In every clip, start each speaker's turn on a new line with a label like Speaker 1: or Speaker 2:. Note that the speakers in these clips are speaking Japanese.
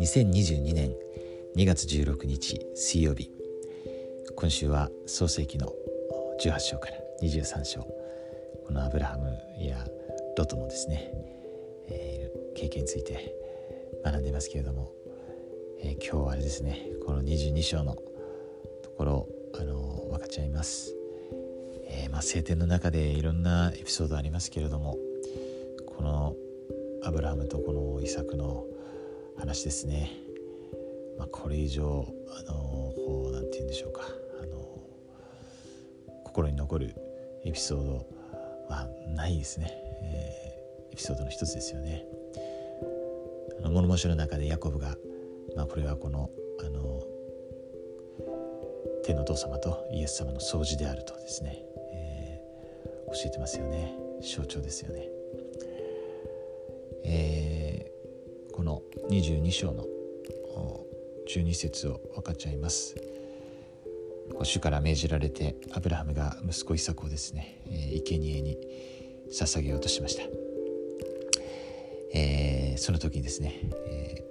Speaker 1: 2022年2月16日水曜日。今週は創世記の18章から23章このアブラハムやロトのですね、えー、経験について学んでいますけれども、えー、今日はあれですねこの22章のところあの分かっちゃいます、えー、まあ、聖典の中でいろんなエピソードありますけれどもこのアブラハムとこのイサクの話ですね、まあ、これ以上あのこうなんて言うんでしょうか。あの心に残るエピソードはないですね、えー、エピソードの一つですよね。あの物申しの中でヤコブが、まあ、これはこのあの天の父様とイエス様の掃除であるとですね、えー、教えてますよね象徴ですよね。えー、この22章の12節を分かっちゃいます。主から命じられてアブラハムが息子イサクをですね、えー、生贄に捧げようとしました、えー、その時にですね、え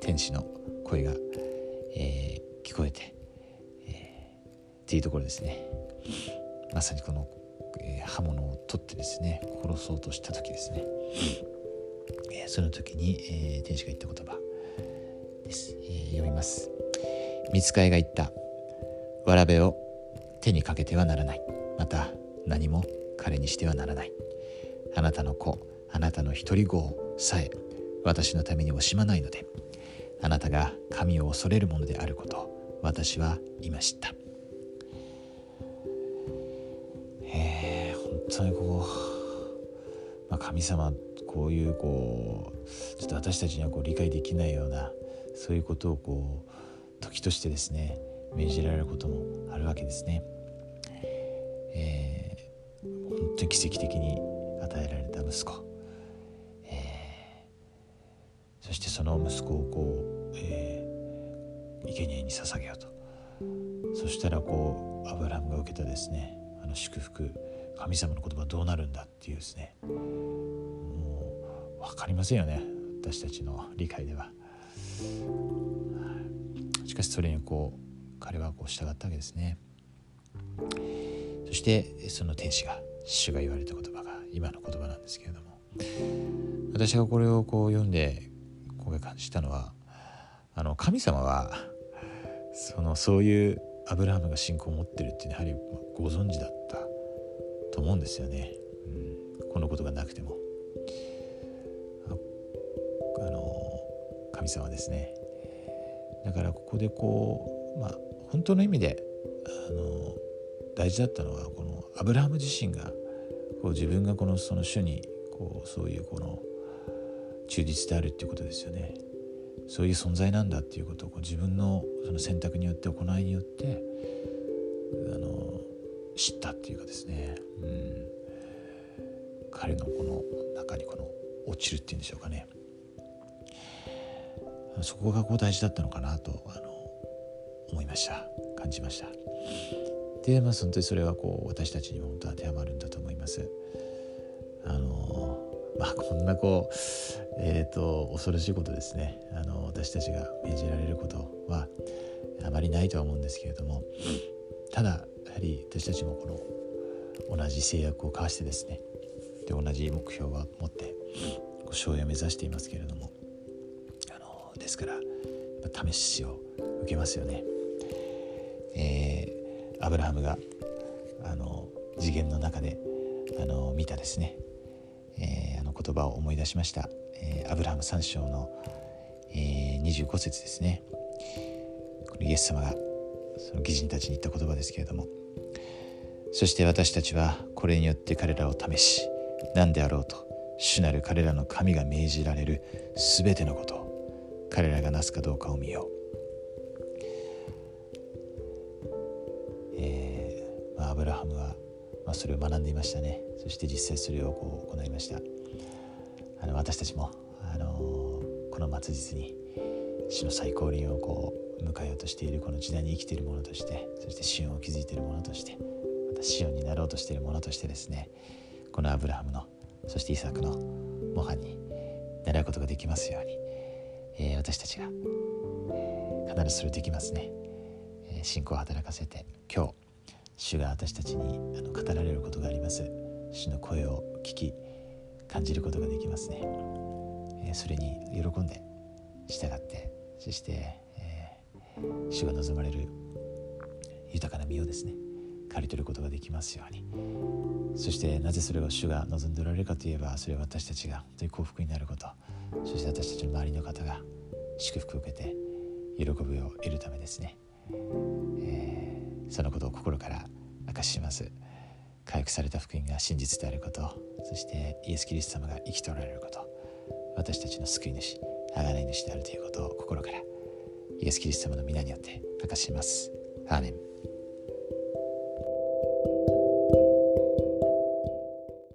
Speaker 1: ー、天使の声が、えー、聞こえて、っていうところですね。まさにこの、えー、刃物を取ってですね殺そうとした時ですね、えー、その時に、えー、天使が言った言葉です、えー、読みます。見つかいが言った。わらべを手にかけてはならない。また何も彼にしてはならない。あなたの子あなたの一人子さえ私のために惜しまないので。あなたが神を恐れるものであること私は今知った。当にこう、まあ、神様こういうこうちょっと私たちにはこう理解できないようなそういうことをこう時としてですね命じられることもあるわけですね。えー、本当に奇跡的に与えられた息子、えー、そしてその息子をこう、えー、生贄に捧げようと。そしたらこうアブラハムが受けたですねあの祝福。神様の言葉どうなるんだっていうですね。もう分かりませんよね私たちの理解では。しかしそれにこう彼はこう従ったわけですね。そしてその天使が主が言われた言葉が今の言葉なんですけれども。私がこれをこう読んでこういう感じしたのはあの神様はそのそういうアブラハムが信仰を持ってるっていうのはやはりご存知だったと思うんですよね、うん、このことがなくても。あの神様ですね。だからここでこうまあ本当の意味であの大事だったのはこのアブラハム自身がこう自分がこのその主にこうそういうこの忠実であるっていうことですよね。そういう存在なんだっていうことをこう自分のその選択によって行いによってあの知ったっていうかですね、うん、彼のこの中にこの落ちるっていうんでしょうかね。そこがこう大事だったのかなとあの思いました。感じました。でまあ本当にそれはこう私たちにも本当当てはまるんだと思います。あのまあこんなこうえっ、ー、と恐ろしいことですね。あの私たちが命じられることはあまりないとは思うんですけれども。ただやはり私たちもこの同じ制約を交わしてですねで同じ目標は持って勝利を目指していますけれどもあのですから試しを受けますよね。えー、アブラハムがあの次元の中であの見たですね、えー、あの言葉を思い出しました、えー、アブラハム3章の、えー、25節ですね。このイエス様がその義人たちに言った言葉ですけれどもそして私たちはこれによって彼らを試し何であろうと主なる彼らの神が命じられる全てのことを彼らがなすかどうかを見よう。えーまあアブラハムは、まあ、それを学んでいましたね。そして実際それをこう行いました。あの私たちも、あのこの末日に死の最高輪をこう迎えようとしているこの時代に生きている者としてそしてシオンを築いている者としてまたシオンになろうとしている者としてですねこのアブラハムのそしてイサクの模範に習うことができますように、えー、私たちが、必ずそれできますね、えー、信仰を働かせて今日主が私たちにあの語られることがあります。主の声を聞き感じることができますね、えー、それに喜んで従ってそして、え、主が望まれる豊かな身をですね刈り取ることができますように。そしてなぜそれを主が望んでおられるかといえばそれは私たちが本当に幸福になること。そして私たちの周りの方が祝福を受けて喜びを得るためですね、えー、そのことを心から明かしします。回復された福音が真実であること。そしてイエス・キリスト様が生きておられること。私たちの救い主贖い主であるということを心からイエス・キリスト様の皆によって明かします。アーメン。